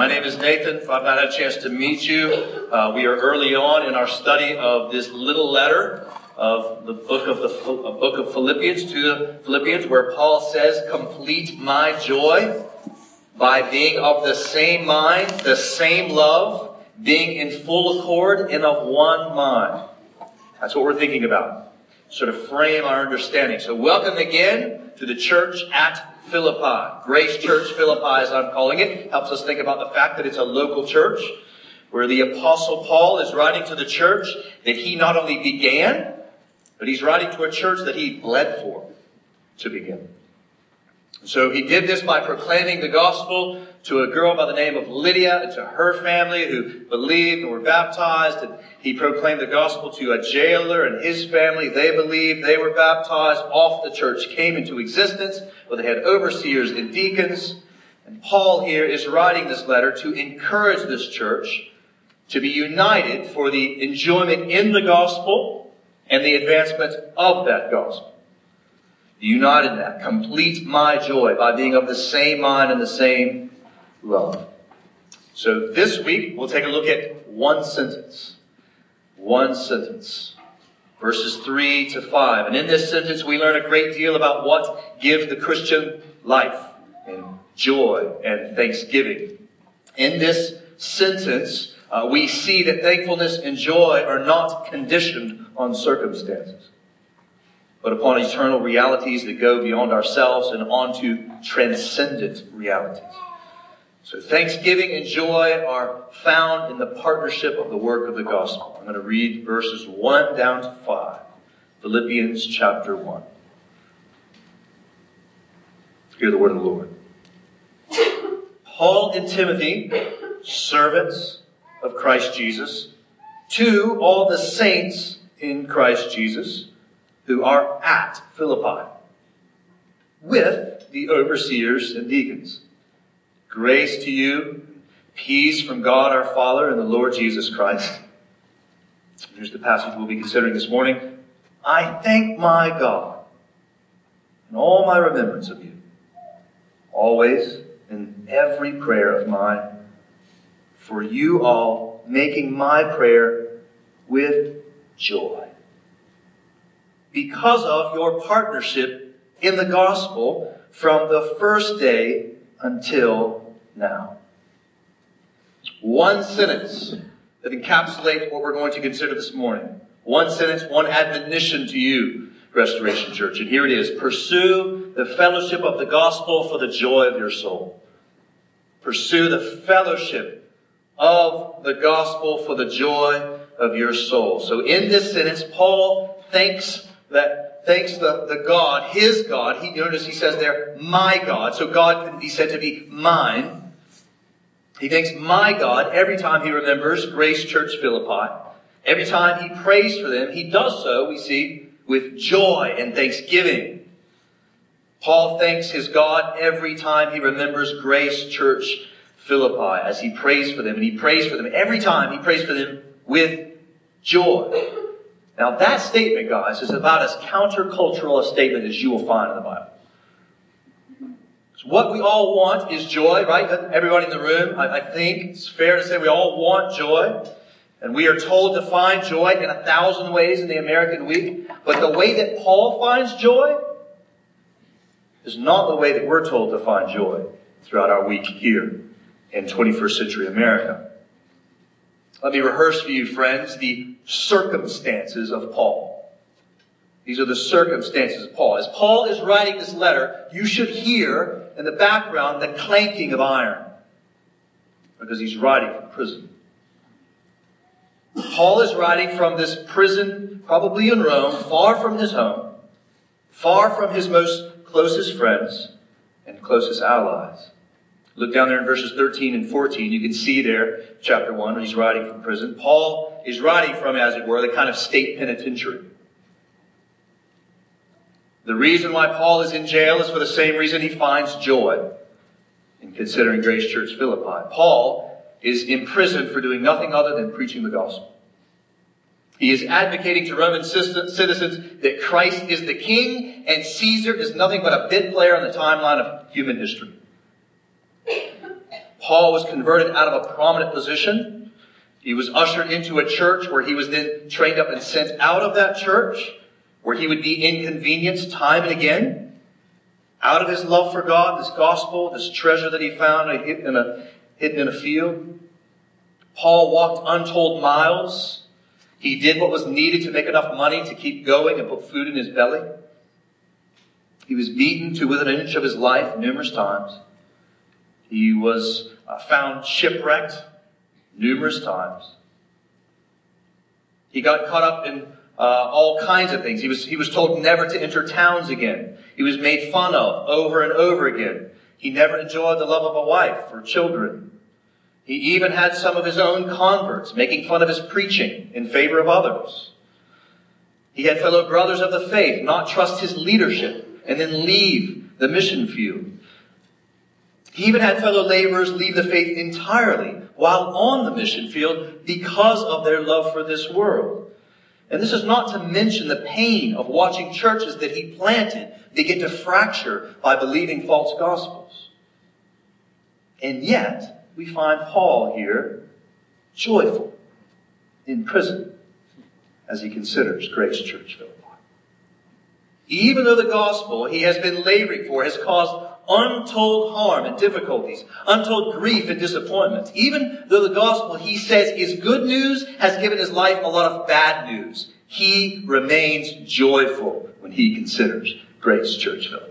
My name is Nathan. If I've not had a chance to meet you, uh, we are early on in our study of this little letter of the book of the book of Philippians to the Philippians, where Paul says, "Complete my joy by being of the same mind, the same love, being in full accord and of one mind." That's what we're thinking about. Sort of frame our understanding. So, welcome again to the church at Philippi. Grace Church Philippi, as I'm calling it, helps us think about the fact that it's a local church where the Apostle Paul is writing to the church that he not only began, but he's writing to a church that he bled for to begin. So he did this by proclaiming the gospel to a girl by the name of Lydia and to her family who believed and were baptized. And he proclaimed the gospel to a jailer and his family. They believed, they were baptized. Off the church came into existence where they had overseers and deacons. And Paul here is writing this letter to encourage this church to be united for the enjoyment in the gospel and the advancement of that gospel. United in that. Complete my joy by being of the same mind and the same love. So this week, we'll take a look at one sentence. One sentence. Verses 3 to 5. And in this sentence, we learn a great deal about what gives the Christian life and joy and thanksgiving. In this sentence, uh, we see that thankfulness and joy are not conditioned on circumstances, but upon eternal realities that go beyond ourselves and onto transcendent realities. So thanksgiving and joy are found in the partnership of the work of the gospel. I'm going to read verses 1 down to 5. Philippians chapter 1. Hear the word of the Lord. Paul and Timothy, servants of Christ Jesus, to all the saints in Christ Jesus who are at Philippi, with the overseers and deacons. Grace to you, peace from God our Father and the Lord Jesus Christ. Here's the passage we'll be considering this morning. I thank my God in all my remembrance of you, always in every prayer of mine, for you all making my prayer with joy. Because of your partnership in the gospel from the first day until now. One sentence that encapsulates what we're going to consider this morning. One sentence, one admonition to you, Restoration Church. And here it is. Pursue the fellowship of the gospel for the joy of your soul. Pursue the fellowship of the gospel for the joy of your soul. So in this sentence, Paul thanks that thanks the, the God, his God. He, notice he says there, my God. So God can be said to be mine. He thanks my God every time he remembers Grace Church Philippi. Every time he prays for them, he does so, we see, with joy and thanksgiving. Paul thanks his God every time he remembers Grace Church Philippi as he prays for them. And he prays for them every time he prays for them with joy. Now that statement, guys, is about as countercultural a statement as you will find in the Bible. So what we all want is joy, right? Everybody in the room, I, I think it's fair to say we all want joy. And we are told to find joy in a thousand ways in the American week. But the way that Paul finds joy is not the way that we're told to find joy throughout our week here in 21st century America. Let me rehearse for you, friends, the circumstances of Paul. These are the circumstances of Paul. As Paul is writing this letter, you should hear in the background the clanking of iron because he's writing from prison. Paul is writing from this prison, probably in Rome, far from his home, far from his most closest friends and closest allies. Look down there in verses 13 and 14. You can see there, chapter 1, when he's writing from prison. Paul is writing from, as it were, the kind of state penitentiary. The reason why Paul is in jail is for the same reason he finds joy in considering Grace Church Philippi. Paul is imprisoned for doing nothing other than preaching the gospel. He is advocating to Roman citizens that Christ is the king and Caesar is nothing but a bit player on the timeline of human history. Paul was converted out of a prominent position. He was ushered into a church where he was then trained up and sent out of that church, where he would be inconvenienced time and again. Out of his love for God, this gospel, this treasure that he found hidden in a, hidden in a field. Paul walked untold miles. He did what was needed to make enough money to keep going and put food in his belly. He was beaten to within an inch of his life numerous times. He was uh, found shipwrecked numerous times. He got caught up in uh, all kinds of things. He was, he was told never to enter towns again. He was made fun of over and over again. He never enjoyed the love of a wife or children. He even had some of his own converts making fun of his preaching in favor of others. He had fellow brothers of the faith not trust his leadership and then leave the mission field. He even had fellow laborers leave the faith entirely while on the mission field because of their love for this world. And this is not to mention the pain of watching churches that he planted begin to fracture by believing false gospels. And yet, we find Paul here joyful in prison as he considers Grace Church even though the gospel he has been laboring for has caused untold harm and difficulties, untold grief and disappointment, even though the gospel he says is good news has given his life a lot of bad news, he remains joyful when he considers Grace Church Philippi.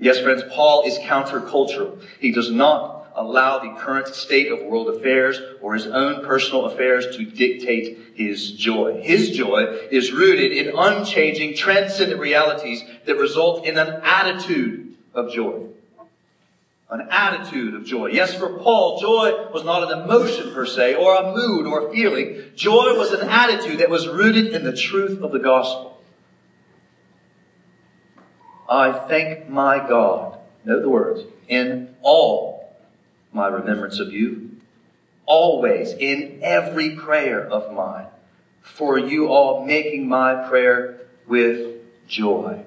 Yes, friends, Paul is countercultural. He does not allow the current state of world affairs or his own personal affairs to dictate his joy. His joy is rooted in unchanging, transcendent realities that result in an attitude of joy. An attitude of joy. Yes, for Paul, joy was not an emotion per se, or a mood or a feeling. Joy was an attitude that was rooted in the truth of the gospel. I thank my God, note the words, in all my remembrance of you. Always, in every prayer of mine, for you all making my prayer with joy.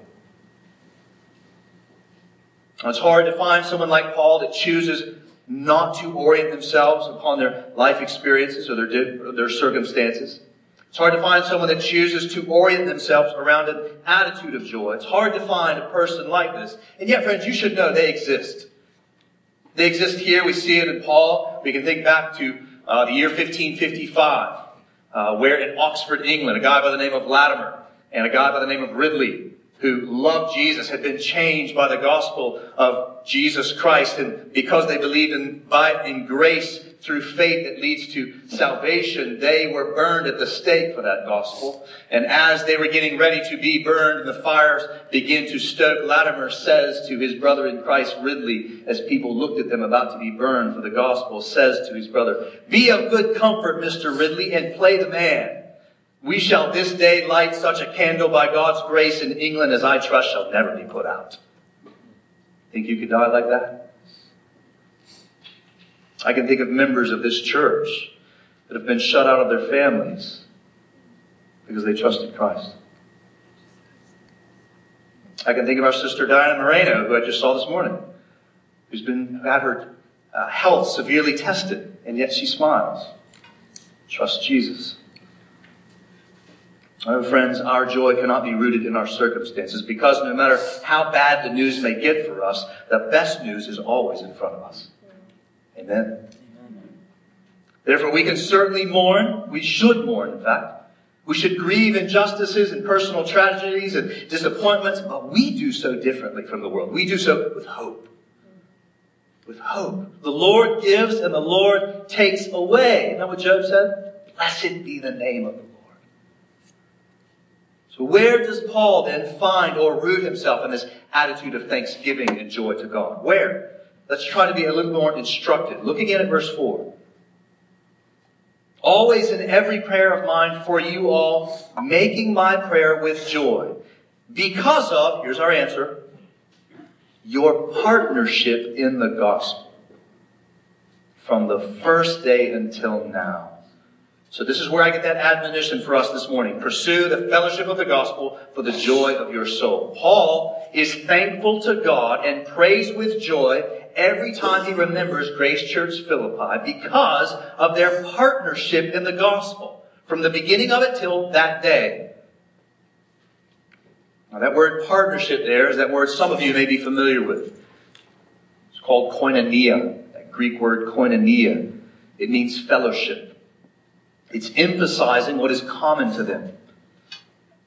It's hard to find someone like Paul that chooses not to orient themselves upon their life experiences or their, their circumstances. It's hard to find someone that chooses to orient themselves around an attitude of joy. It's hard to find a person like this. And yet, friends, you should know they exist. They exist here. We see it in Paul. We can think back to uh, the year 1555, uh, where in Oxford, England, a guy by the name of Latimer and a guy by the name of Ridley, who loved Jesus, had been changed by the gospel of Jesus Christ. And because they believed in, by, in grace through faith that leads to salvation, they were burned at the stake for that gospel. And as they were getting ready to be burned, the fires began to stoke. Latimer says to his brother in Christ, Ridley, as people looked at them about to be burned for the gospel, says to his brother, Be of good comfort, Mr. Ridley, and play the man. We shall this day light such a candle by God's grace in England as I trust shall never be put out. Think you could die like that? I can think of members of this church that have been shut out of their families because they trusted Christ. I can think of our sister Diana Moreno, who I just saw this morning, who's been had her uh, health severely tested, and yet she smiles. Trust Jesus. Friends, our joy cannot be rooted in our circumstances because no matter how bad the news may get for us, the best news is always in front of us. Amen. Therefore, we can certainly mourn. We should mourn, in fact. We should grieve injustices and personal tragedies and disappointments, but we do so differently from the world. We do so with hope. With hope. The Lord gives and the Lord takes away. Isn't that what Job said? Blessed be the name of the Lord. So where does Paul then find or root himself in this attitude of thanksgiving and joy to God? Where? Let's try to be a little more instructed. Look again at verse 4. Always in every prayer of mine for you all, making my prayer with joy. Because of, here's our answer, your partnership in the gospel. From the first day until now. So this is where I get that admonition for us this morning. Pursue the fellowship of the gospel for the joy of your soul. Paul is thankful to God and prays with joy every time he remembers Grace Church Philippi because of their partnership in the gospel from the beginning of it till that day. Now that word partnership there is that word some of you may be familiar with. It's called koinonia, that Greek word koinonia. It means fellowship. It's emphasizing what is common to them.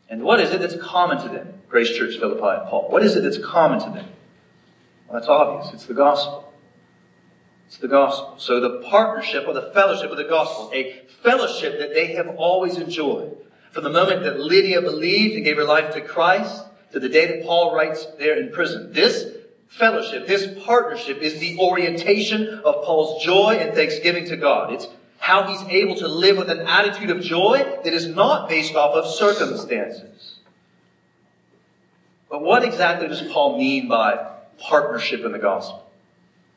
And what is it that's common to them? Grace Church Philippi and Paul. What is it that's common to them? Well, that's obvious. It's the gospel. It's the gospel. So the partnership or the fellowship of the gospel, a fellowship that they have always enjoyed. From the moment that Lydia believed and gave her life to Christ to the day that Paul writes there in prison. This fellowship, this partnership is the orientation of Paul's joy and thanksgiving to God. It's how he's able to live with an attitude of joy that is not based off of circumstances. But what exactly does Paul mean by partnership in the gospel?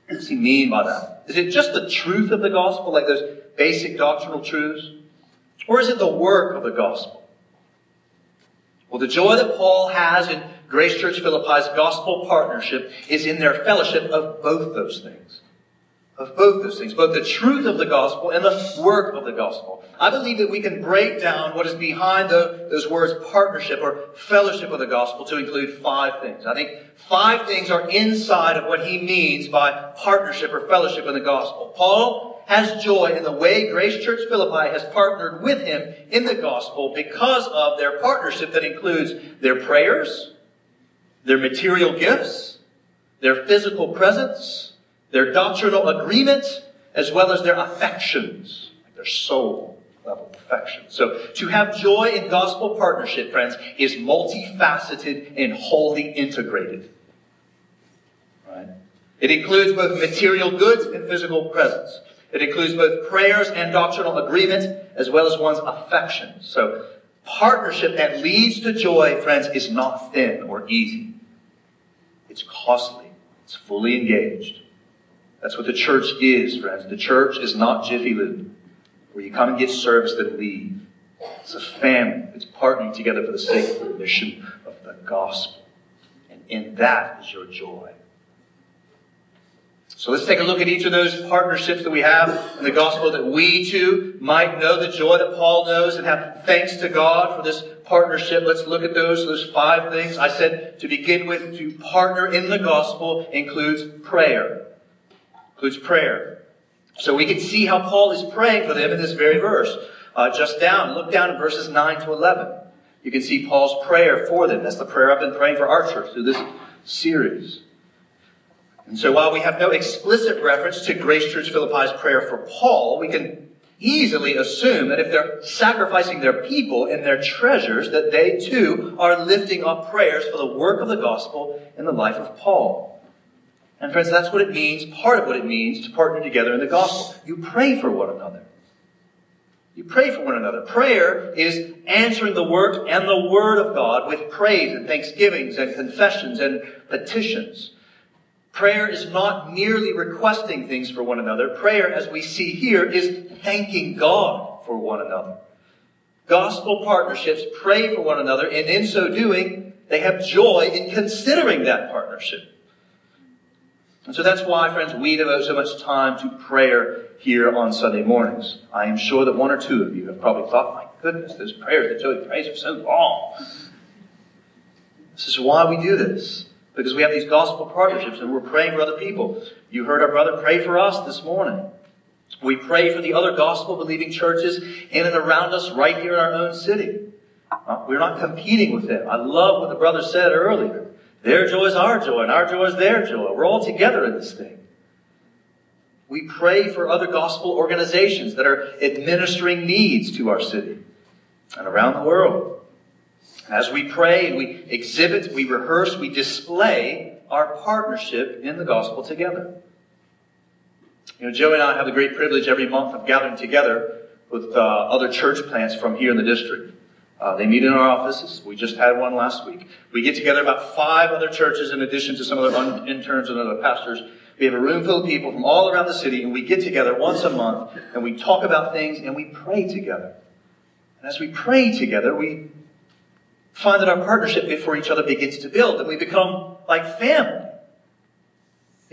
What does he mean by that? Is it just the truth of the gospel, like those basic doctrinal truths? Or is it the work of the gospel? Well, the joy that Paul has in Grace Church Philippi's gospel partnership is in their fellowship of both those things of both those things, both the truth of the gospel and the work of the gospel. I believe that we can break down what is behind the, those words partnership or fellowship of the gospel to include five things. I think five things are inside of what he means by partnership or fellowship in the gospel. Paul has joy in the way Grace Church Philippi has partnered with him in the gospel because of their partnership that includes their prayers, their material gifts, their physical presence, their doctrinal agreement, as well as their affections, their soul level affection. So to have joy in gospel partnership, friends, is multifaceted and wholly integrated. Right? It includes both material goods and physical presence. It includes both prayers and doctrinal agreement, as well as one's affections. So partnership that leads to joy, friends, is not thin or easy. It's costly. It's fully engaged. That's what the church is, friends. The church is not Jiffy Lube, where you come and get service then leave. It's a family. It's partnering together for the sake of the mission of the gospel. And in that is your joy. So let's take a look at each of those partnerships that we have in the gospel that we too might know the joy that Paul knows and have thanks to God for this partnership. Let's look at those, those five things. I said to begin with, to partner in the gospel includes prayer includes prayer. So we can see how Paul is praying for them in this very verse. Uh, just down, look down at verses 9 to 11. You can see Paul's prayer for them. That's the prayer I've been praying for our church through this series. And so while we have no explicit reference to Grace Church Philippi's prayer for Paul, we can easily assume that if they're sacrificing their people and their treasures, that they too are lifting up prayers for the work of the gospel in the life of Paul. And friends, that's what it means, part of what it means to partner together in the gospel. You pray for one another. You pray for one another. Prayer is answering the work and the word of God with praise and thanksgivings and confessions and petitions. Prayer is not merely requesting things for one another. Prayer, as we see here, is thanking God for one another. Gospel partnerships pray for one another, and in so doing, they have joy in considering that partnership. And so that's why, friends, we devote so much time to prayer here on Sunday mornings. I am sure that one or two of you have probably thought, my goodness, those prayers that Joey prays are so long. This is why we do this. Because we have these gospel partnerships and we're praying for other people. You heard our brother pray for us this morning. We pray for the other gospel believing churches in and around us right here in our own city. Uh, we're not competing with them. I love what the brother said earlier. Their joy is our joy, and our joy is their joy. We're all together in this thing. We pray for other gospel organizations that are administering needs to our city and around the world. As we pray and we exhibit, we rehearse, we display our partnership in the gospel together. You know, Joe and I have the great privilege every month of gathering together with uh, other church plants from here in the district. Uh, they meet in our offices. We just had one last week. We get together about five other churches in addition to some other interns and other pastors We have a room full of people from all around the city, and we get together once a month, and we talk about things, and we pray together. And as we pray together, we find that our partnership before each other begins to build, and we become like family.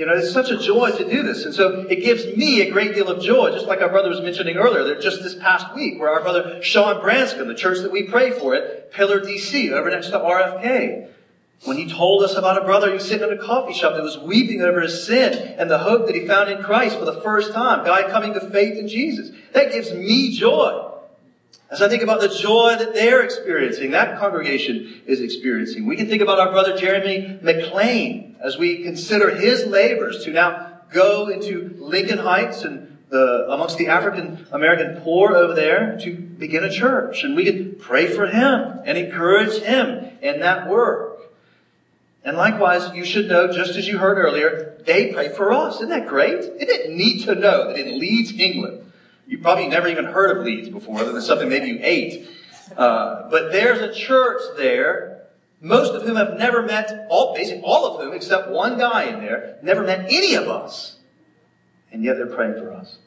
You know, it's such a joy to do this. And so it gives me a great deal of joy, just like our brother was mentioning earlier, just this past week, where our brother Sean Branscombe, the church that we pray for at Pillar DC, over next to RFK, when he told us about a brother who was sitting in a coffee shop that was weeping over his sin and the hope that he found in Christ for the first time, guy coming to faith in Jesus. That gives me joy. As I think about the joy that they're experiencing, that congregation is experiencing. We can think about our brother Jeremy McLean as we consider his labors to now go into Lincoln Heights and the, amongst the African American poor over there to begin a church. And we can pray for him and encourage him in that work. And likewise, you should know, just as you heard earlier, they pray for us. Isn't that great? Isn't it neat to know that in Leeds, England, you probably never even heard of Leeds before, other than something maybe you ate. Uh, but there's a church there, most of whom have never met, all, basically all of whom, except one guy in there, never met any of us. And yet they're praying for us.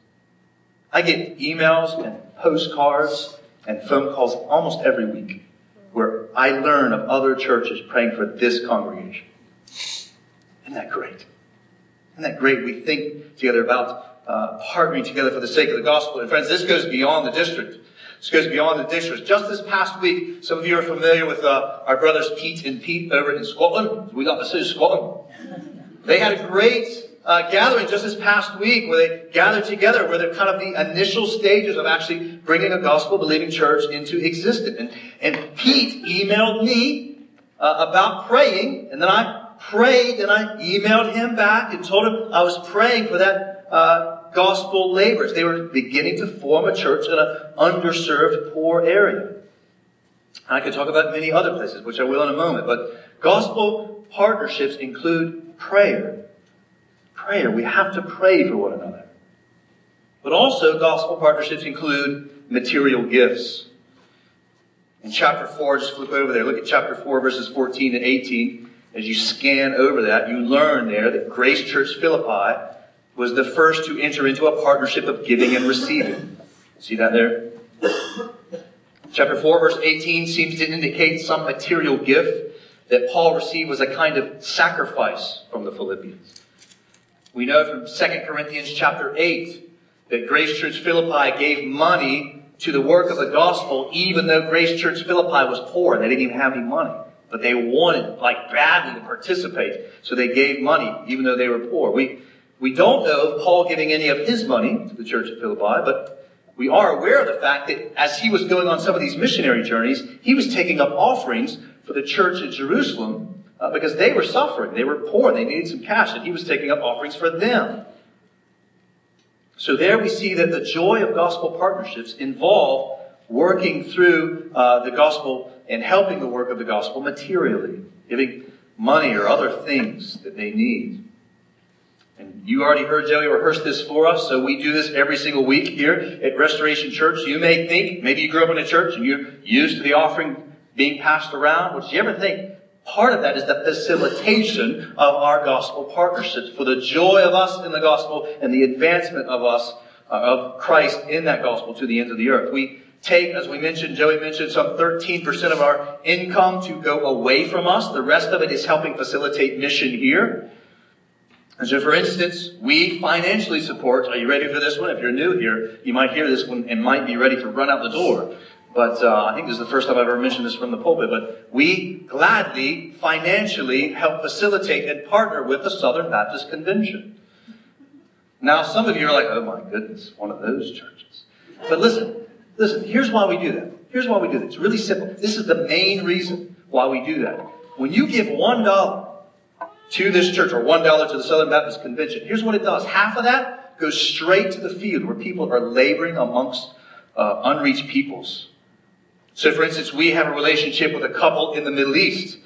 I get emails and postcards and phone calls almost every week where I learn of other churches praying for this congregation. Isn't that great? Isn't that great? We think together about uh, partnering together for the sake of the gospel. And friends, this goes beyond the district. This goes beyond the district. Just this past week, some of you are familiar with uh, our brothers Pete and Pete over in Scotland. We got see Scotland. They had a great uh, gathering just this past week where they gathered together, where they're kind of the initial stages of actually bringing a gospel believing church into existence. And, and Pete emailed me uh, about praying, and then I prayed and I emailed him back and told him I was praying for that uh, gospel laborers. They were beginning to form a church in an underserved, poor area. I could talk about many other places, which I will in a moment, but gospel partnerships include prayer. Prayer. We have to pray for one another. But also, gospel partnerships include material gifts. In chapter 4, just flip over there, look at chapter 4, verses 14 and 18. As you scan over that, you learn there that Grace Church Philippi was the first to enter into a partnership of giving and receiving. See that there? Chapter 4, verse 18 seems to indicate some material gift that Paul received was a kind of sacrifice from the Philippians. We know from 2 Corinthians chapter 8 that Grace Church Philippi gave money to the work of the gospel even though Grace Church Philippi was poor and they didn't even have any money. But they wanted, like, badly to participate. So they gave money, even though they were poor. We, we don't know of Paul giving any of his money to the church at Philippi, but we are aware of the fact that as he was going on some of these missionary journeys, he was taking up offerings for the church at Jerusalem uh, because they were suffering. They were poor. They needed some cash, and he was taking up offerings for them. So there we see that the joy of gospel partnerships involve working through uh, the gospel and helping the work of the gospel materially, giving money or other things that they need. And you already heard Joey rehearse this for us, so we do this every single week here at Restoration Church. You may think, maybe you grew up in a church and you're used to the offering being passed around. Would you ever think part of that is the facilitation of our gospel partnerships for the joy of us in the gospel and the advancement of us, uh, of Christ in that gospel to the ends of the earth. We take, as we mentioned, Joey mentioned, some 13% of our income to go away from us. The rest of it is helping facilitate mission here. And so, for instance, we financially support, are you ready for this one? If you're new here, you might hear this one and might be ready to run out the door. But uh, I think this is the first time I've ever mentioned this from the pulpit. But we gladly, financially help facilitate and partner with the Southern Baptist Convention. Now, some of you are like, oh my goodness, one of those churches. But listen, Listen, here's why we do that. Here's why we do that. It's really simple. This is the main reason why we do that. When you give one dollar to this church or one dollar to the Southern Baptist Convention, here's what it does. Half of that goes straight to the field where people are laboring amongst uh, unreached peoples. So, for instance, we have a relationship with a couple in the Middle East,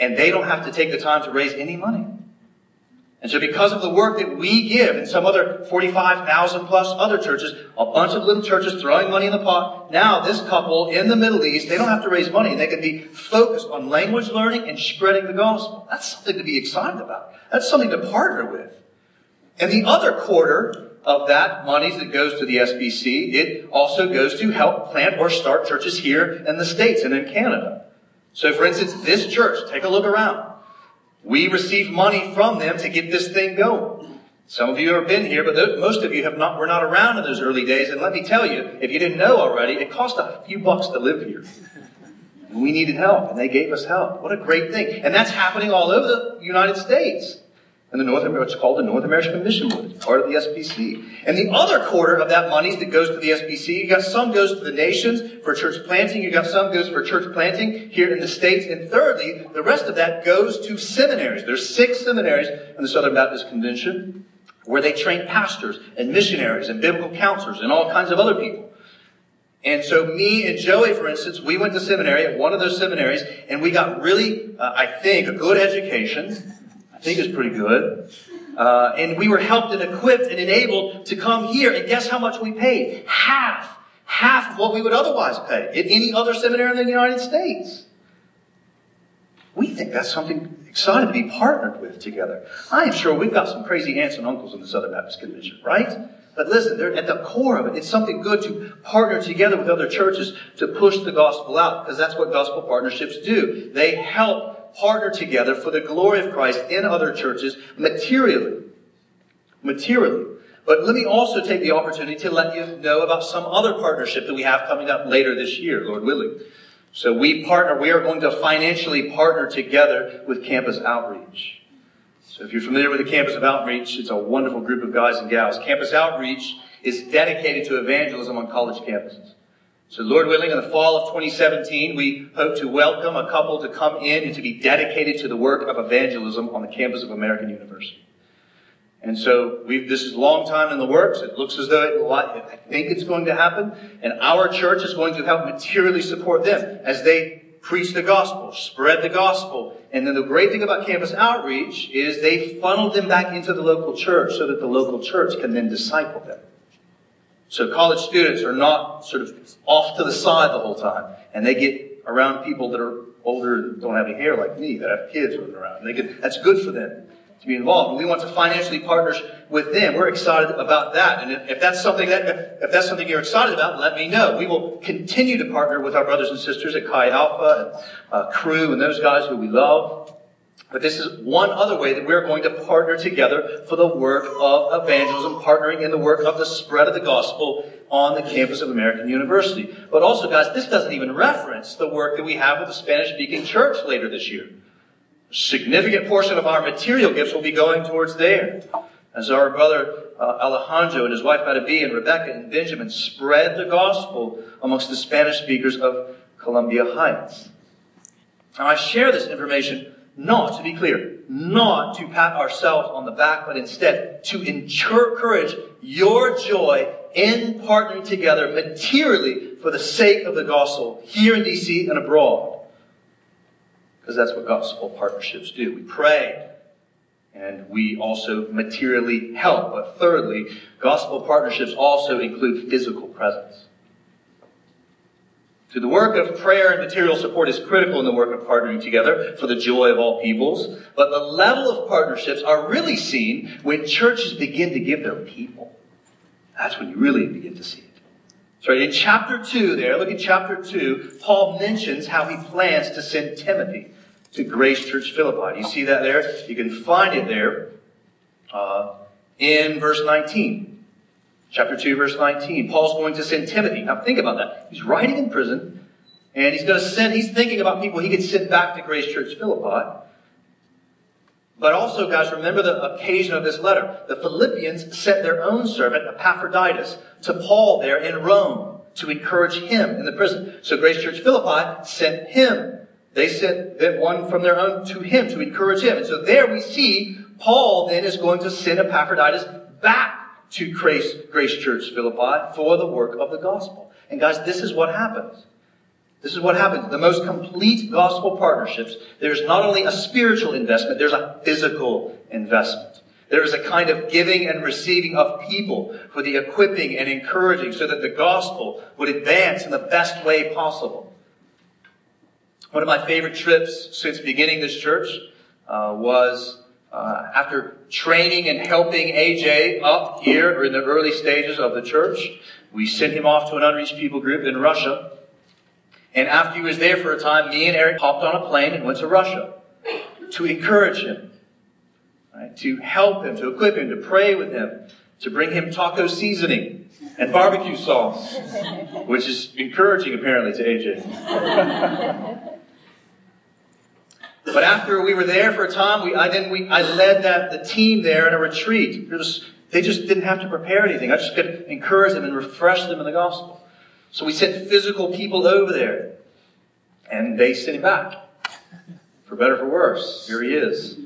and they don't have to take the time to raise any money. And so because of the work that we give and some other 45,000 plus other churches, a bunch of little churches throwing money in the pot, now this couple in the Middle East, they don't have to raise money. They can be focused on language learning and spreading the gospel. That's something to be excited about. That's something to partner with. And the other quarter of that money that goes to the SBC, it also goes to help plant or start churches here in the States and in Canada. So for instance, this church, take a look around. We receive money from them to get this thing going. Some of you have been here, but most of you have not, were not around in those early days. And let me tell you, if you didn't know already, it cost a few bucks to live here. And we needed help, and they gave us help. What a great thing. And that's happening all over the United States and the North America, it's called the North American Mission Board. It's part of the SBC. And the other quarter of that money that goes to the SBC, you got some goes to the nations for church planting, you got some goes for church planting here in the States, and thirdly, the rest of that goes to seminaries. There's six seminaries in the Southern Baptist Convention where they train pastors and missionaries and biblical counselors and all kinds of other people. And so me and Joey, for instance, we went to seminary at one of those seminaries and we got really, uh, I think, a good education I think it's pretty good. Uh, and we were helped and equipped and enabled to come here. And guess how much we paid? Half. Half of what we would otherwise pay at any other seminary in the United States. We think that's something exciting to be partnered with together. I am sure we've got some crazy aunts and uncles in the Southern Baptist Convention, right? But listen, they're at the core of it. It's something good to partner together with other churches to push the gospel out, because that's what gospel partnerships do. They help partner together for the glory of Christ in other churches materially. Materially. But let me also take the opportunity to let you know about some other partnership that we have coming up later this year, Lord willing. So we partner, we are going to financially partner together with Campus Outreach. So if you're familiar with the Campus of Outreach, it's a wonderful group of guys and gals. Campus Outreach is dedicated to evangelism on college campuses. So Lord willing, in the fall of 2017, we hope to welcome a couple to come in and to be dedicated to the work of evangelism on the campus of American University. And so this is a long time in the works. It looks as though it, I think it's going to happen. And our church is going to help materially support them as they preach the gospel, spread the gospel. And then the great thing about campus outreach is they funnel them back into the local church so that the local church can then disciple them. So college students are not sort of off to the side the whole time, and they get around people that are older and don't have any hair like me, that have kids running around. They get, that's good for them to be involved. And we want to financially partner with them. We're excited about that. And if, if that's something that, if that's something you're excited about, let me know. We will continue to partner with our brothers and sisters at Chi Alpha and uh, Cru and those guys who we love. But this is one other way that we're going to partner together for the work of evangelism, partnering in the work of the spread of the gospel on the campus of American University. But also, guys, this doesn't even reference the work that we have with the Spanish speaking church later this year. A significant portion of our material gifts will be going towards there. As our brother uh, Alejandro and his wife Matabi and Rebecca and Benjamin spread the gospel amongst the Spanish speakers of Columbia Heights. Now, I share this information not, to be clear, not to pat ourselves on the back, but instead to encourage your joy in partnering together materially for the sake of the gospel here in DC and abroad. Because that's what gospel partnerships do. We pray and we also materially help. But thirdly, gospel partnerships also include physical presence. The work of prayer and material support is critical in the work of partnering together for the joy of all peoples. But the level of partnerships are really seen when churches begin to give their people. That's when you really begin to see it. So in chapter 2 there, look at chapter 2, Paul mentions how he plans to send Timothy to Grace Church Philippi. Do you see that there? You can find it there uh, in verse 19. Chapter 2, verse 19. Paul's going to send Timothy. Now think about that. He's writing in prison, and he's going to send, he's thinking about people he could send back to Grace Church Philippi. But also, guys, remember the occasion of this letter. The Philippians sent their own servant, Epaphroditus, to Paul there in Rome to encourage him in the prison. So Grace Church Philippi sent him. They sent one from their own to him to encourage him. And so there we see Paul then is going to send Epaphroditus back to Grace, Grace Church Philippi for the work of the gospel. And guys, this is what happens. This is what happens. The most complete gospel partnerships, there's not only a spiritual investment, there's a physical investment. There is a kind of giving and receiving of people for the equipping and encouraging so that the gospel would advance in the best way possible. One of my favorite trips since beginning this church uh, was uh, after training and helping AJ up here or in the early stages of the church, we sent him off to an unreached people group in Russia. And after he was there for a time, me and Eric hopped on a plane and went to Russia to encourage him, right? to help him, to equip him, to pray with him, to bring him taco seasoning and barbecue sauce, which is encouraging apparently to AJ. but after we were there for a time, we, I then we, I led that the team there in a retreat. They just didn't have to prepare anything. I just could encourage them and refresh them in the gospel. So we sent physical people over there, and they sent him back. For better for worse, here he is.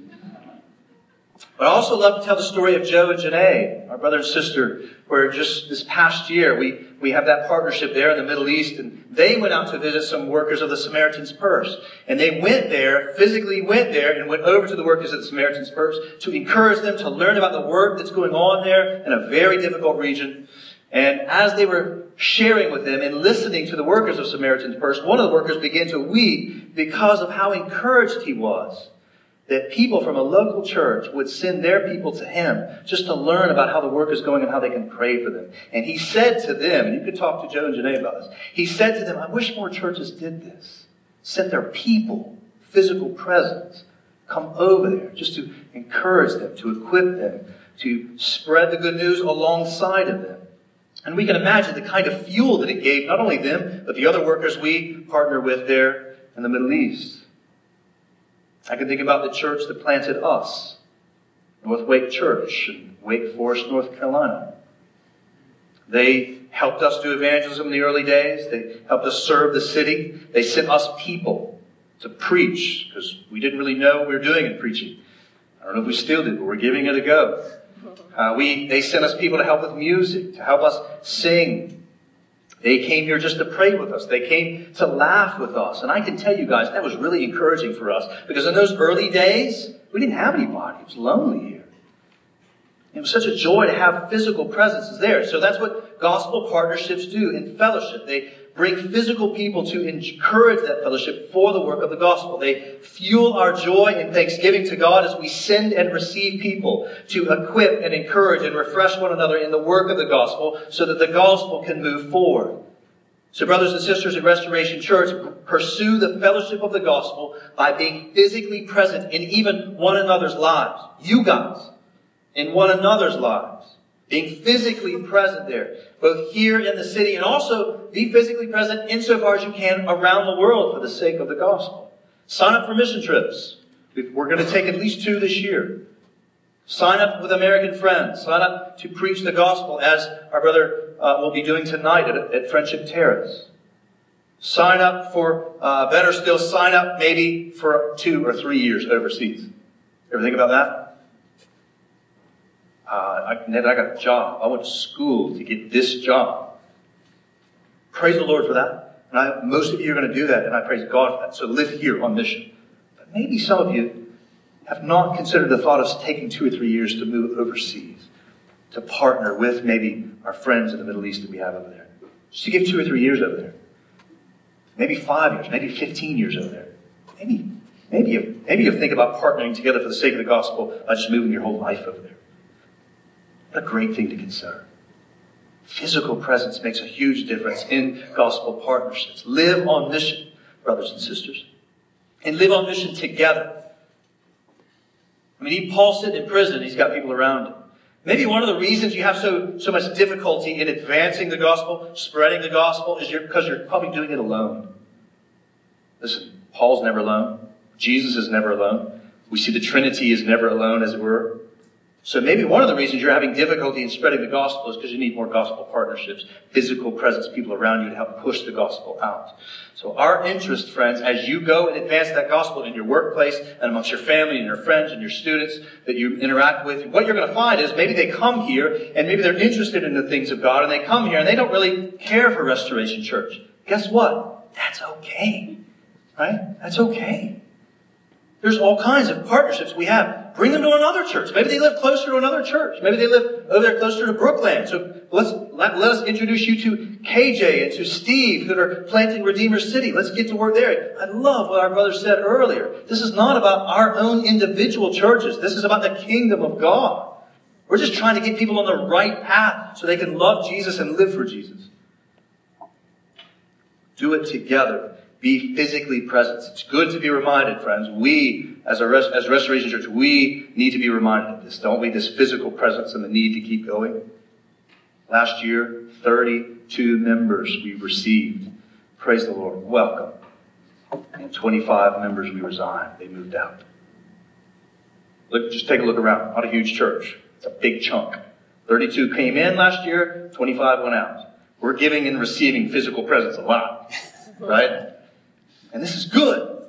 But I also love to tell the story of Joe and Janae, our brother and sister, where just this past year we, we have that partnership there in the Middle East, and they went out to visit some workers of the Samaritan's Purse. And they went there, physically went there, and went over to the workers of the Samaritan's Purse to encourage them to learn about the work that's going on there in a very difficult region. And as they were sharing with them and listening to the workers of Samaritan's Purse, one of the workers began to weep because of how encouraged he was that people from a local church would send their people to him just to learn about how the work is going and how they can pray for them. And he said to them, and you could talk to Joe and Janae about this, he said to them, I wish more churches did this. Sent their people, physical presence, come over there just to encourage them, to equip them, to spread the good news alongside of them. And we can imagine the kind of fuel that it gave not only them, but the other workers we partner with there in the Middle East. I can think about the church that planted us, North Wake Church in Wake Forest, North Carolina. They helped us do evangelism in the early days. They helped us serve the city. They sent us people to preach because we didn't really know what we were doing in preaching. I don't know if we still do, but we're giving it a go. Uh, we, they sent us people to help with music, to help us sing, they came here just to pray with us. They came to laugh with us. And I can tell you guys, that was really encouraging for us. Because in those early days, we didn't have anybody. It was lonely here. It was such a joy to have physical presences there. So that's what gospel partnerships do in fellowship. They bring physical people to encourage that fellowship for the work of the gospel. They fuel our joy and thanksgiving to God as we send and receive people to equip and encourage and refresh one another in the work of the gospel so that the gospel can move forward. So brothers and sisters in Restoration Church, pursue the fellowship of the gospel by being physically present in even one another's lives. You guys, in one another's lives being physically present there, both here in the city and also be physically present insofar as you can around the world for the sake of the gospel. Sign up for mission trips. We're going to take at least two this year. Sign up with American friends. Sign up to preach the gospel as our brother uh, will be doing tonight at, at, Friendship Terrace. Sign up for, uh, better still, sign up maybe for two or three years overseas. Ever think about that? Uh, I, Ned, I got a job. I went to school to get this job. Praise the Lord for that. And I, most of you are going to do that, and I praise God for that. So live here on mission. But maybe some of you have not considered the thought of taking two or three years to move overseas, to partner with maybe our friends in the Middle East that we have over there. Just to give two or three years over there. Maybe five years, maybe 15 years over there. Maybe, maybe maybe you think about partnering together for the sake of the gospel, by just moving your whole life over there. A great thing to consider. Physical presence makes a huge difference in gospel partnerships. Live on mission, brothers and sisters. And live on mission together. I mean, he, Paul sitting in prison, he's got people around him. Maybe one of the reasons you have so, so much difficulty in advancing the gospel, spreading the gospel, is you're, because you're probably doing it alone. Listen, Paul's never alone. Jesus is never alone. We see the Trinity is never alone, as it were. So maybe one of the reasons you're having difficulty in spreading the gospel is because you need more gospel partnerships, physical presence, people around you to help push the gospel out. So our interest, friends, as you go and advance that gospel in your workplace and amongst your family and your friends and your students that you interact with, what you're going to find is maybe they come here and maybe they're interested in the things of God and they come here and they don't really care for Restoration Church. Guess what? That's okay. Right? That's okay. There's all kinds of partnerships we have. Bring them to another church. Maybe they live closer to another church. Maybe they live over there closer to Brookland. So let's, let, let us introduce you to KJ and to Steve who are planting Redeemer City. Let's get to work there. I love what our brother said earlier. This is not about our own individual churches. This is about the kingdom of God. We're just trying to get people on the right path so they can love Jesus and live for Jesus. Do it together be physically present. It's good to be reminded, friends. We, as a res- as Restoration Church, we need to be reminded of this, don't we? This physical presence and the need to keep going. Last year, 32 members we received. Praise the Lord. Welcome. And 25 members we resigned. They moved out. Look, just take a look around. Not a huge church. It's a big chunk. 32 came in last year, 25 went out. We're giving and receiving physical presence a lot, right? And this is good.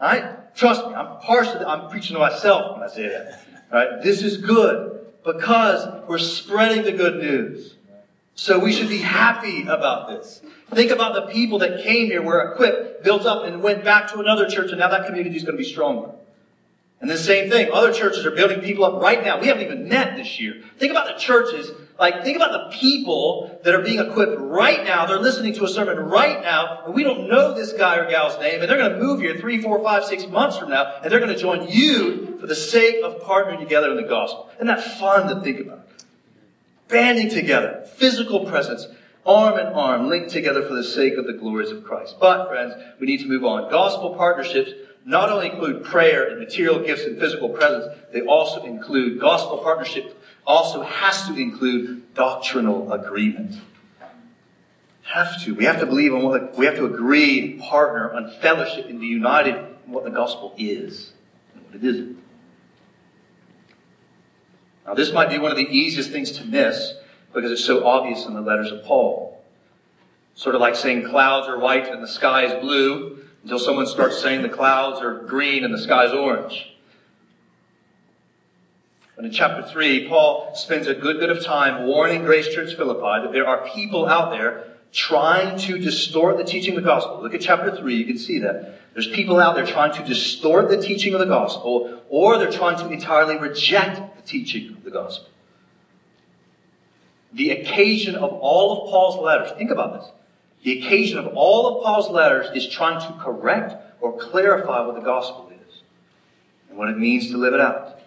Right? Trust me, I'm partially, I'm preaching to myself when I say that. Right? This is good because we're spreading the good news. So we should be happy about this. Think about the people that came here, were equipped, built up, and went back to another church, and now that community is going to be stronger. And the same thing, other churches are building people up right now. We haven't even met this year. Think about the churches like, think about the people that are being equipped right now. They're listening to a sermon right now, and we don't know this guy or gal's name, and they're going to move here three, four, five, six months from now, and they're going to join you for the sake of partnering together in the gospel. Isn't that fun to think about? Banding together, physical presence, arm in arm, linked together for the sake of the glories of Christ. But, friends, we need to move on. Gospel partnerships not only include prayer and material gifts and physical presence, they also include gospel partnerships also has to include doctrinal agreement. Have to. We have to believe in what we have to agree, partner on fellowship and be united in what the gospel is and what it isn't. Now, this might be one of the easiest things to miss because it's so obvious in the letters of Paul. Sort of like saying clouds are white and the sky is blue until someone starts saying the clouds are green and the sky is orange. And in chapter 3, Paul spends a good bit of time warning Grace Church Philippi that there are people out there trying to distort the teaching of the gospel. Look at chapter 3, you can see that. There's people out there trying to distort the teaching of the gospel, or they're trying to entirely reject the teaching of the gospel. The occasion of all of Paul's letters, think about this. The occasion of all of Paul's letters is trying to correct or clarify what the gospel is and what it means to live it out.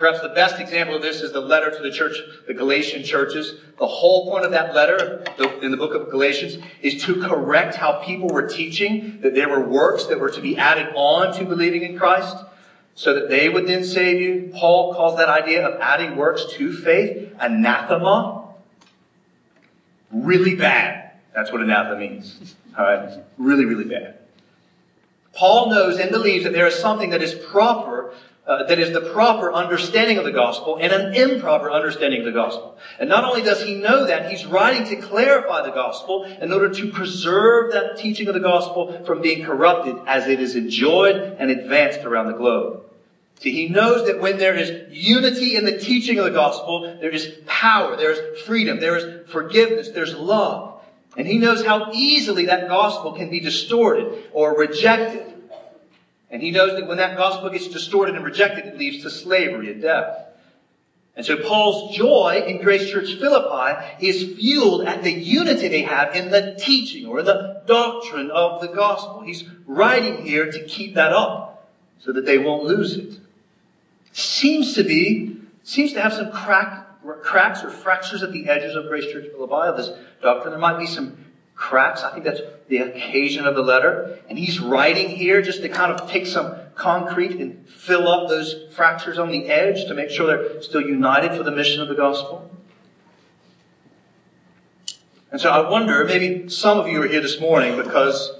Perhaps the best example of this is the letter to the church, the Galatian churches. The whole point of that letter in the book of Galatians is to correct how people were teaching that there were works that were to be added on to believing in Christ so that they would then save you. Paul calls that idea of adding works to faith anathema. Really bad. That's what anathema means. All right? Really, really bad. Paul knows and believes that there is something that is proper uh, that is the proper understanding of the gospel and an improper understanding of the gospel. And not only does he know that, he's writing to clarify the gospel in order to preserve that teaching of the gospel from being corrupted as it is enjoyed and advanced around the globe. See, he knows that when there is unity in the teaching of the gospel, there is power, there is freedom, there is forgiveness, there's love. And he knows how easily that gospel can be distorted or rejected and he knows that when that gospel gets distorted and rejected, it leads to slavery and death. And so Paul's joy in Grace Church Philippi is fueled at the unity they have in the teaching or the doctrine of the gospel. He's writing here to keep that up so that they won't lose it. Seems to be, seems to have some crack, cracks or fractures at the edges of Grace Church Philippi this doctrine. There might be some cracks. I think that's the occasion of the letter. And he's writing here just to kind of take some concrete and fill up those fractures on the edge to make sure they're still united for the mission of the gospel. And so I wonder, maybe some of you are here this morning because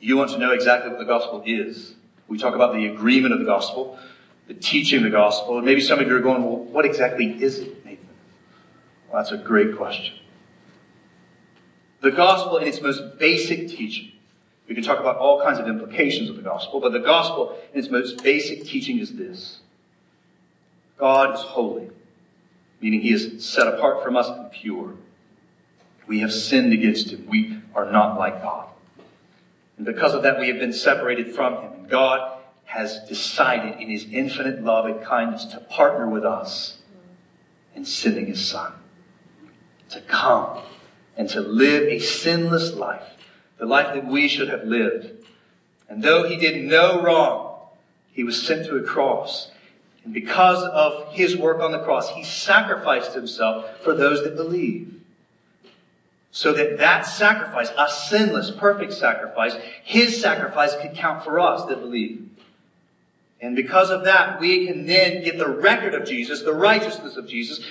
you want to know exactly what the gospel is. We talk about the agreement of the gospel, the teaching of the gospel, and maybe some of you are going, well, what exactly is it, Nathan? Well, that's a great question. The gospel in its most basic teaching. We can talk about all kinds of implications of the gospel, but the gospel in its most basic teaching is this. God is holy, meaning he is set apart from us and pure. We have sinned against him. We are not like God. And because of that, we have been separated from him. And God has decided in his infinite love and kindness to partner with us in sending his son to come and to live a sinless life, the life that we should have lived. And though he did no wrong, he was sent to a cross. And because of his work on the cross, he sacrificed himself for those that believe. So that that sacrifice, a sinless, perfect sacrifice, his sacrifice could count for us that believe. And because of that, we can then get the record of Jesus, the righteousness of Jesus,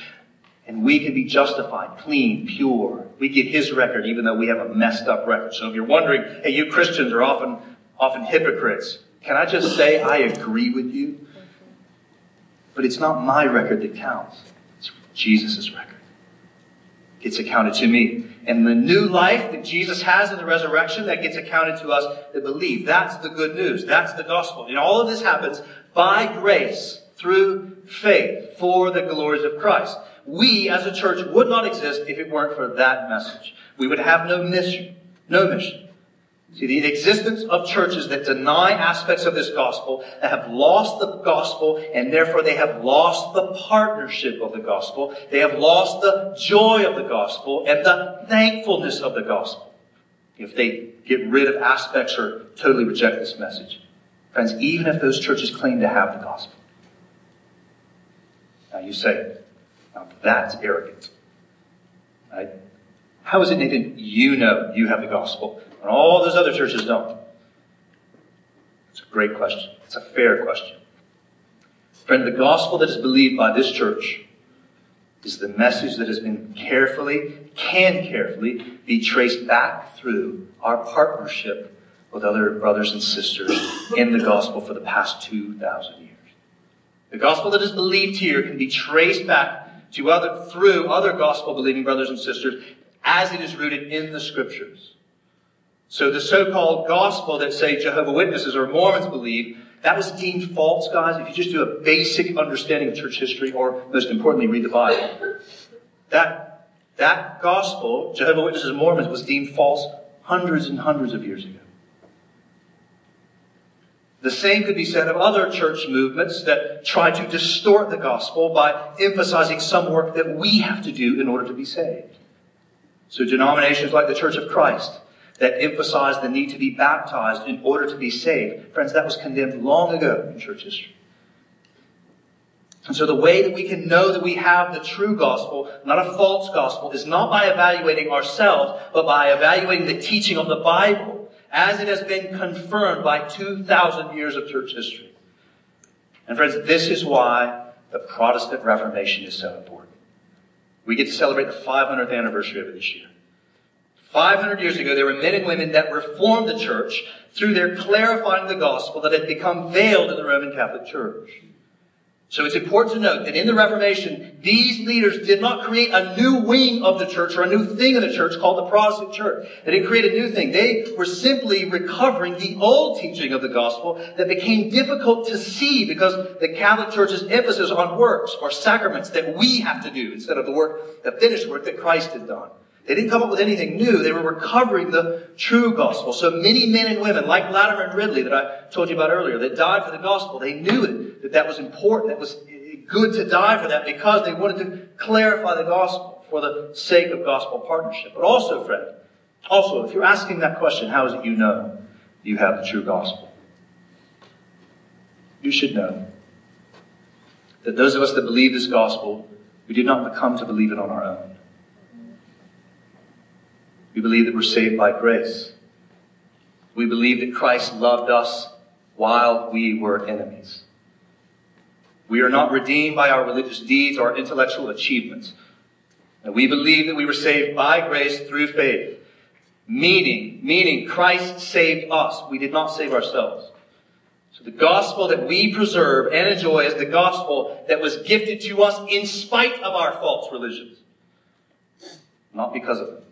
and we can be justified, clean, pure. We get his record even though we have a messed up record. So if you're wondering, hey, you Christians are often, often hypocrites. Can I just say I agree with you? But it's not my record that counts. It's Jesus' record. Gets accounted to me. And the new life that Jesus has in the resurrection that gets accounted to us that believe. That's the good news. That's the gospel. And all of this happens by grace through faith for the glories of Christ we as a church would not exist if it weren't for that message. We would have no mission. No mission. See, the existence of churches that deny aspects of this gospel, that have lost the gospel, and therefore they have lost the partnership of the gospel. They have lost the joy of the gospel and the thankfulness of the gospel. If they get rid of aspects or totally reject this message. Friends, even if those churches claim to have the gospel. Now you say, now that's arrogant. Right? How is it, Nathan, you know you have the gospel and all those other churches don't? It's a great question. It's a fair question. Friend, the gospel that is believed by this church is the message that has been carefully, can carefully be traced back through our partnership with other brothers and sisters in the gospel for the past 2,000 years. The gospel that is believed here can be traced back to other, through other gospel believing brothers and sisters as it is rooted in the scriptures. So the so-called gospel that say Jehovah Witnesses or Mormons believe, that was deemed false, guys. If you just do a basic understanding of church history, or most importantly, read the Bible, that, that gospel, Jehovah Witnesses and Mormons, was deemed false hundreds and hundreds of years ago. The same could be said of other church movements that try to distort the gospel by emphasizing some work that we have to do in order to be saved. So denominations like the Church of Christ that emphasize the need to be baptized in order to be saved. Friends, that was condemned long ago in church history. And so the way that we can know that we have the true gospel, not a false gospel, is not by evaluating ourselves, but by evaluating the teaching of the Bible as it has been confirmed by 2,000 years of church history. And friends, this is why the Protestant Reformation is so important. We get to celebrate the 500th anniversary of it this year. 500 years ago, there were men and women that reformed the church through their clarifying the gospel that had become veiled in the Roman Catholic Church. So it's important to note that in the Reformation, these leaders did not create a new wing of the church or a new thing in the church called the Protestant church. They didn't create a new thing. They were simply recovering the old teaching of the gospel that became difficult to see because the Catholic Church's emphasis on works or sacraments that we have to do instead of the work, the finished work that Christ had done. They didn't come up with anything new. They were recovering the true gospel. So many men and women, like Latimer and Ridley that I told you about earlier, that died for the gospel, they knew it, that that was important. That was good to die for that because they wanted to clarify the gospel for the sake of gospel partnership. But also, friend, also, if you're asking that question, how is it you know you have the true gospel? You should know that those of us that believe this gospel, we did not come to believe it on our own. We believe that we're saved by grace. We believe that Christ loved us while we were enemies. We are not redeemed by our religious deeds or intellectual achievements. And we believe that we were saved by grace through faith. Meaning, meaning Christ saved us. We did not save ourselves. So the gospel that we preserve and enjoy is the gospel that was gifted to us in spite of our false religions. Not because of it.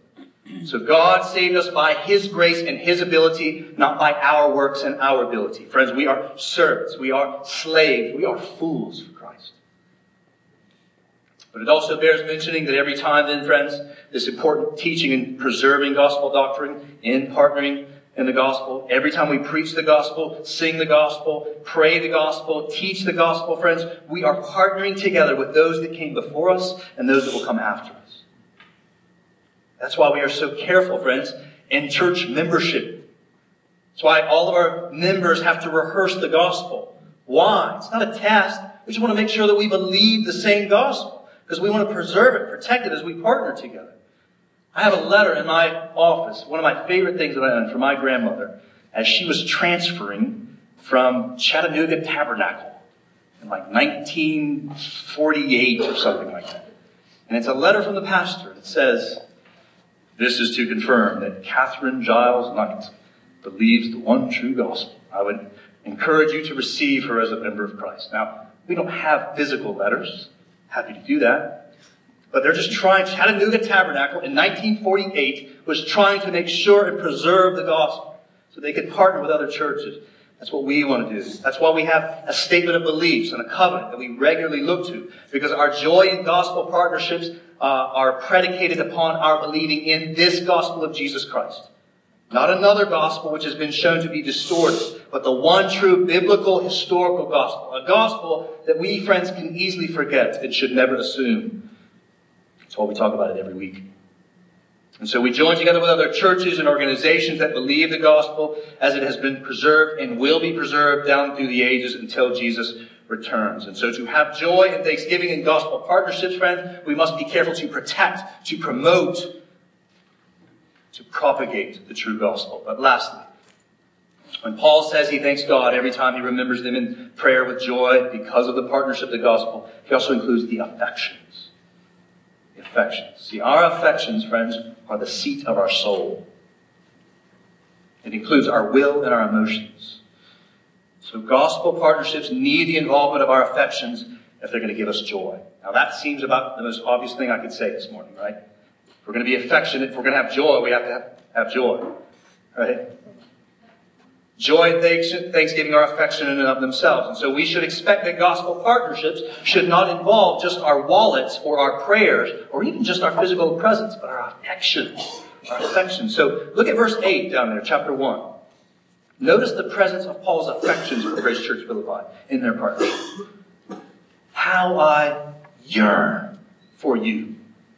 So God saved us by His grace and His ability, not by our works and our ability. Friends, we are servants. We are slaves. We are fools for Christ. But it also bears mentioning that every time then, friends, this important teaching and preserving gospel doctrine in partnering in the gospel, every time we preach the gospel, sing the gospel, pray the gospel, teach the gospel, friends, we are partnering together with those that came before us and those that will come after us. That's why we are so careful, friends, in church membership. That's why all of our members have to rehearse the gospel. Why? It's not a test. We just want to make sure that we believe the same gospel because we want to preserve it, protect it as we partner together. I have a letter in my office, one of my favorite things that I own from my grandmother, as she was transferring from Chattanooga Tabernacle in like 1948 or something like that. And it's a letter from the pastor. It says, This is to confirm that Catherine Giles Knight believes the one true gospel. I would encourage you to receive her as a member of Christ. Now, we don't have physical letters. Happy to do that. But they're just trying, Chattanooga Tabernacle in 1948 was trying to make sure and preserve the gospel so they could partner with other churches. That's what we want to do. That's why we have a statement of beliefs and a covenant that we regularly look to because our joy in gospel partnerships uh, are predicated upon our believing in this gospel of Jesus Christ. Not another gospel which has been shown to be distorted, but the one true biblical historical gospel. A gospel that we, friends, can easily forget and should never assume. That's why we talk about it every week. And so we join together with other churches and organizations that believe the gospel as it has been preserved and will be preserved down through the ages until Jesus returns. And so to have joy and thanksgiving in gospel partnerships, friends, we must be careful to protect, to promote, to propagate the true gospel. But lastly, when Paul says he thanks God every time he remembers them in prayer with joy because of the partnership of the gospel, he also includes the affection affections. See, our affections, friends, are the seat of our soul. It includes our will and our emotions. So gospel partnerships need the involvement of our affections if they're going to give us joy. Now that seems about the most obvious thing I could say this morning, right? If we're going to be affectionate, if we're going to have joy, we have to have, have joy, right? Joy and thanksgiving are affection in and of themselves. And so we should expect that gospel partnerships should not involve just our wallets or our prayers or even just our physical presence, but our affections. Our affections. So look at verse 8 down there, chapter 1. Notice the presence of Paul's affections for Grace Church Philippi in their partnership. How I yearn for you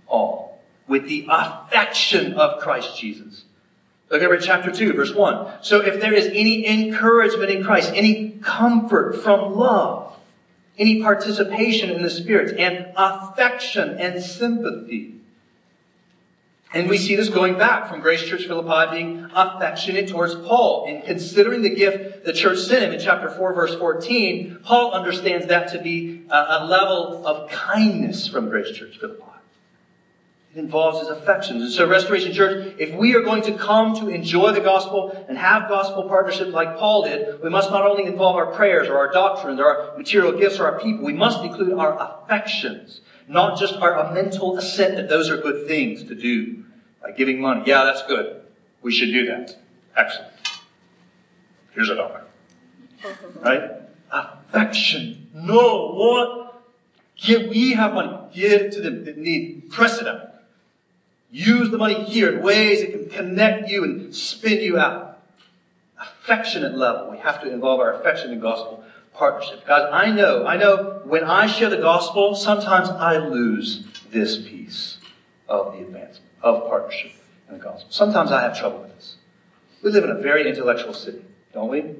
all with the affection of Christ Jesus. Look over at chapter 2, verse 1. So if there is any encouragement in Christ, any comfort from love, any participation in the Spirit, and affection and sympathy. And we see this going back from Grace Church Philippi being affectionate towards Paul. In considering the gift the church sent him in chapter 4, verse 14, Paul understands that to be a, level of kindness from Grace Church Philippi It involves his affections. And so, Restoration Church, if we are going to come to enjoy the gospel and have gospel partnership like Paul did, we must not only involve our prayers or our doctrines or our material gifts or our people, we must include our affections, not just our mental assent that those are good things to do. Like giving money. Yeah, that's good. We should do that. Excellent. Here's a dollar. Right? Affection. No, what? Give, we have money. Give it to them that need. Out. Use the money here in ways that can connect you and spin you out. Affectionate level. We have to involve our affection in gospel partnership. Guys, I know, I know when I share the gospel, sometimes I lose this piece of the advancement, of partnership in the gospel. Sometimes I have trouble with this. We live in a very intellectual city, don't we?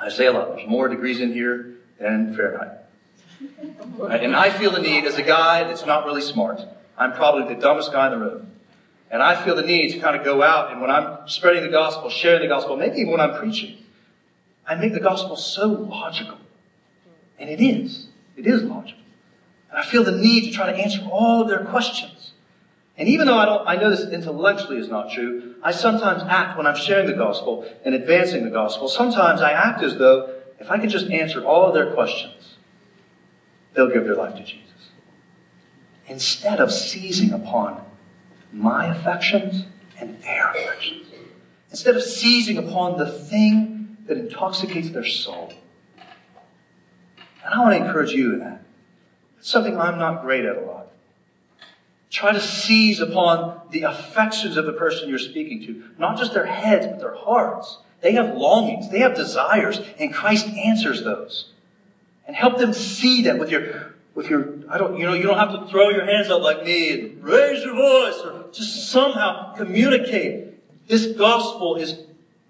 I say a lot. There's more degrees in here than Fahrenheit. And I feel the need as a guy that's not really smart I'm probably the dumbest guy in the room. And I feel the need to kind of go out and when I'm spreading the gospel, sharing the gospel, maybe even when I'm preaching, I make the gospel so logical. And it is. It is logical. And I feel the need to try to answer all of their questions. And even though I don't, I know this intellectually is not true, I sometimes act when I'm sharing the gospel and advancing the gospel. Sometimes I act as though if I could just answer all of their questions, they'll give their life to Jesus instead of seizing upon my affections and their affections. Instead of seizing upon the thing that intoxicates their soul. And I want to encourage you in that. It's something I'm not great at a lot. Try to seize upon the affections of the person you're speaking to, not just their heads, but their hearts. They have longings, they have desires, and Christ answers those. And help them see that with your, with your, I don't, you know, you don't have to throw your hands up like me and raise your voice or just somehow communicate. This gospel is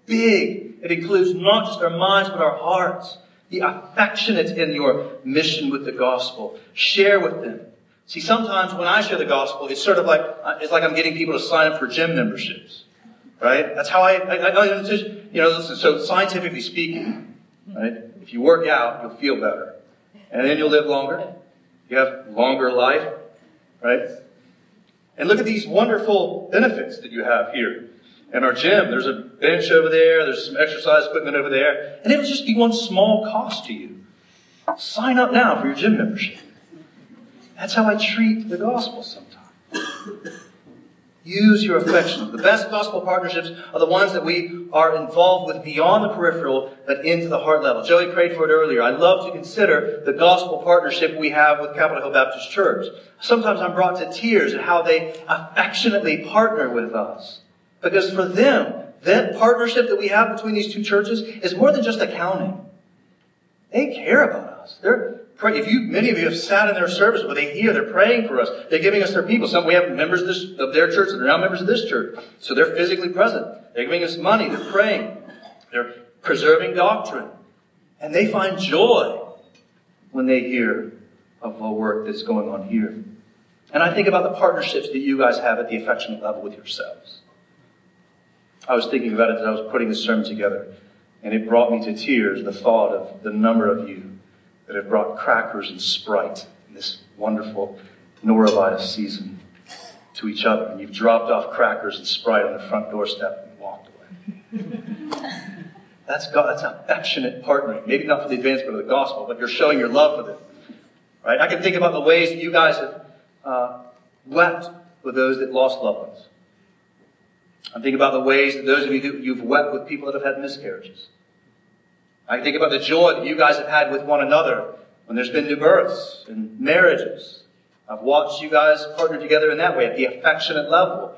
big. It includes not just our minds, but our hearts. Be affectionate in your mission with the gospel. Share with them. See, sometimes when I share the gospel, it's sort of like, uh, it's like I'm getting people to sign up for gym memberships. Right? That's how I, I, I you know, listen, so scientifically speaking, right? If you work out, you'll feel better. And then you'll live longer. You have longer life, right? And look at these wonderful benefits that you have here in our gym. There's a bench over there, there's some exercise equipment over there, and it'll just be one small cost to you. Sign up now for your gym membership. That's how I treat the gospel sometimes. Use your affection. The best gospel partnerships are the ones that we are involved with beyond the peripheral, but into the heart level. Joey prayed for it earlier. I love to consider the gospel partnership we have with Capitol Hill Baptist Church. Sometimes I'm brought to tears at how they affectionately partner with us. Because for them, that partnership that we have between these two churches is more than just accounting. They care about us. They're. If you, many of you have sat in their service where they hear, they're praying for us. They're giving us their people. Some we have members of, this, of their church and they're now members of this church. So they're physically present. They're giving us money. They're praying. They're preserving doctrine. And they find joy when they hear of the work that's going on here. And I think about the partnerships that you guys have at the affectionate level with yourselves. I was thinking about it as I was putting this sermon together, and it brought me to tears the thought of the number of you that have brought crackers and Sprite in this wonderful norovirus season to each other. And you've dropped off crackers and Sprite on the front doorstep and walked away. that's God, that's affectionate partnering. Maybe not for the advancement of the gospel, but you're showing your love for them. Right? I can think about the ways that you guys have uh, wept with those that lost loved ones. I'm thinking about the ways that those of you who you've wept with people that have had miscarriages. I think about the joy that you guys have had with one another when there's been new births and marriages. I've watched you guys partner together in that way at the affectionate level.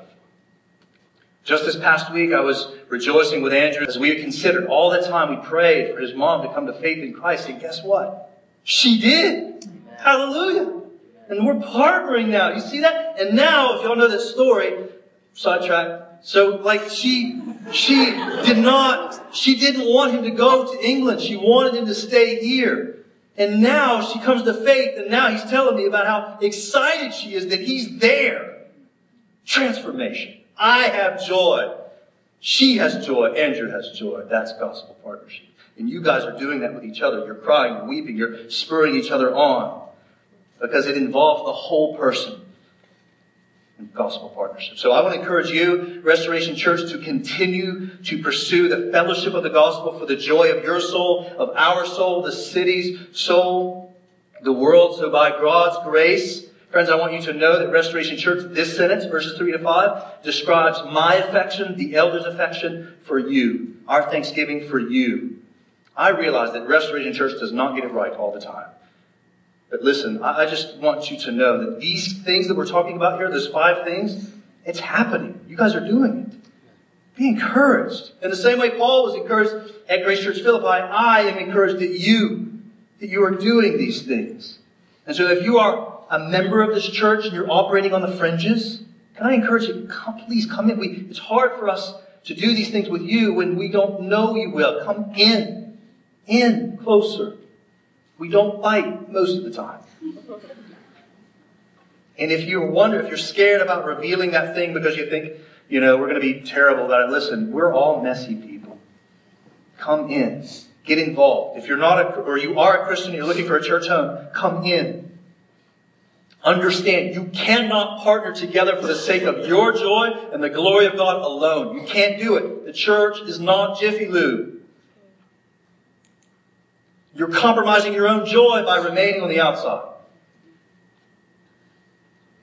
Just this past week, I was rejoicing with Andrew as we considered all the time we prayed for his mom to come to faith in Christ. And guess what? She did. Hallelujah. And we're partnering now. You see that? And now, if y'all know this story, sidetrack, so like she, she did not, she didn't want him to go to England. She wanted him to stay here. And now she comes to faith and now he's telling me about how excited she is that he's there. Transformation. I have joy. She has joy. Andrew has joy. That's gospel partnership. And you guys are doing that with each other. You're crying, you're weeping, you're spurring each other on. Because it involves the whole person gospel partnership. So I want to encourage you, Restoration Church, to continue to pursue the fellowship of the gospel for the joy of your soul, of our soul, the city's soul, the world. So by God's grace, friends, I want you to know that Restoration Church, this sentence, verses 3 to 5, describes my affection, the elders' affection for you, our thanksgiving for you. I realize that Restoration Church does not get it right all the time. But listen, I just want you to know that these things that we're talking about here, those five things, it's happening. You guys are doing it. Be encouraged. In the same way Paul was encouraged at Grace Church Philippi, I am encouraged that you, that you are doing these things. And so if you are a member of this church and you're operating on the fringes, can I encourage you, come, please come in. We, it's hard for us to do these things with you when we don't know you well. Come in. In closer. We don't bite most of the time. And if you wonder, if you're scared about revealing that thing because you think, you know, we're going to be terrible about it, listen, we're all messy people. Come in. Get involved. If you're not a, or you are a Christian, and you're looking for a church home, come in. Understand, you cannot partner together for the sake of your joy and the glory of God alone. You can't do it. The church is not Jiffy Lube. You're compromising your own joy by remaining on the outside.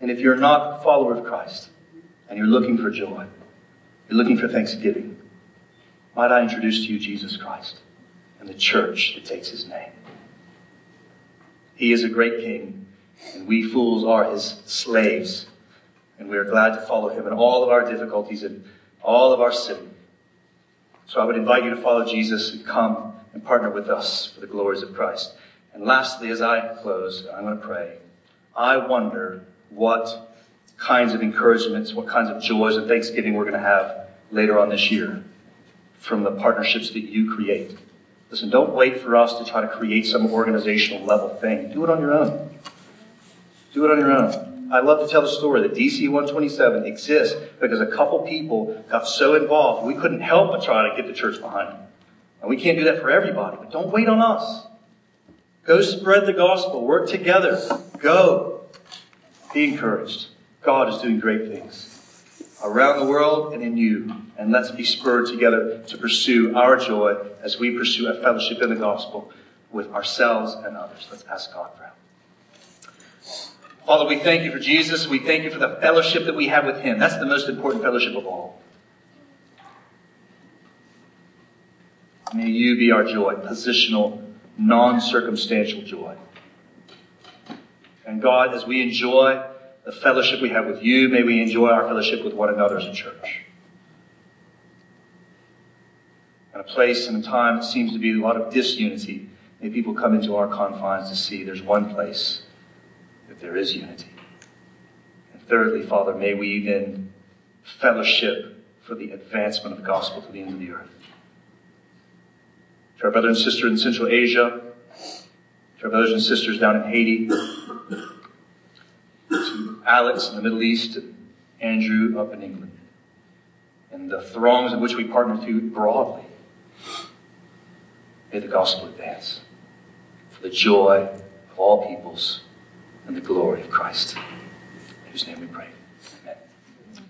And if you're not a follower of Christ and you're looking for joy, you're looking for thanksgiving, might I introduce to you Jesus Christ and the church that takes his name? He is a great king, and we fools are his slaves. and we are glad to follow him in all of our difficulties and all of our sin. So I would invite you to follow Jesus and come and partner with us for the glories of Christ. And lastly, as I close, I'm going to pray. I wonder what kinds of encouragements, what kinds of joys and thanksgiving we're going to have later on this year from the partnerships that you create. Listen, don't wait for us to try to create some organizational level thing. Do it on your own. Do it on your own. I love to tell the story that DC 127 exists because a couple people got so involved we couldn't help but try to get the church behind them. And we can't do that for everybody, but don't wait on us. Go spread the gospel. Work together. Go. Be encouraged. God is doing great things around the world and in you. And let's be spurred together to pursue our joy as we pursue a fellowship in the gospel with ourselves and others. Let's ask God for help. Father, we thank you for Jesus. We thank you for the fellowship that we have with him. That's the most important fellowship of all. May you be our joy, positional, non circumstantial joy. And God, as we enjoy the fellowship we have with you, may we enjoy our fellowship with one another as a church. In a place and a time that seems to be a lot of disunity, may people come into our confines to see there's one place that there is unity. And thirdly, Father, may we then fellowship for the advancement of the gospel to the end of the earth. To our brothers and sisters in Central Asia, to our brothers and sisters down in Haiti, to Alex in the Middle East, and Andrew up in England, and the throngs in which we partner to broadly. May the gospel advance for the joy of all peoples and the glory of Christ. In whose name we pray.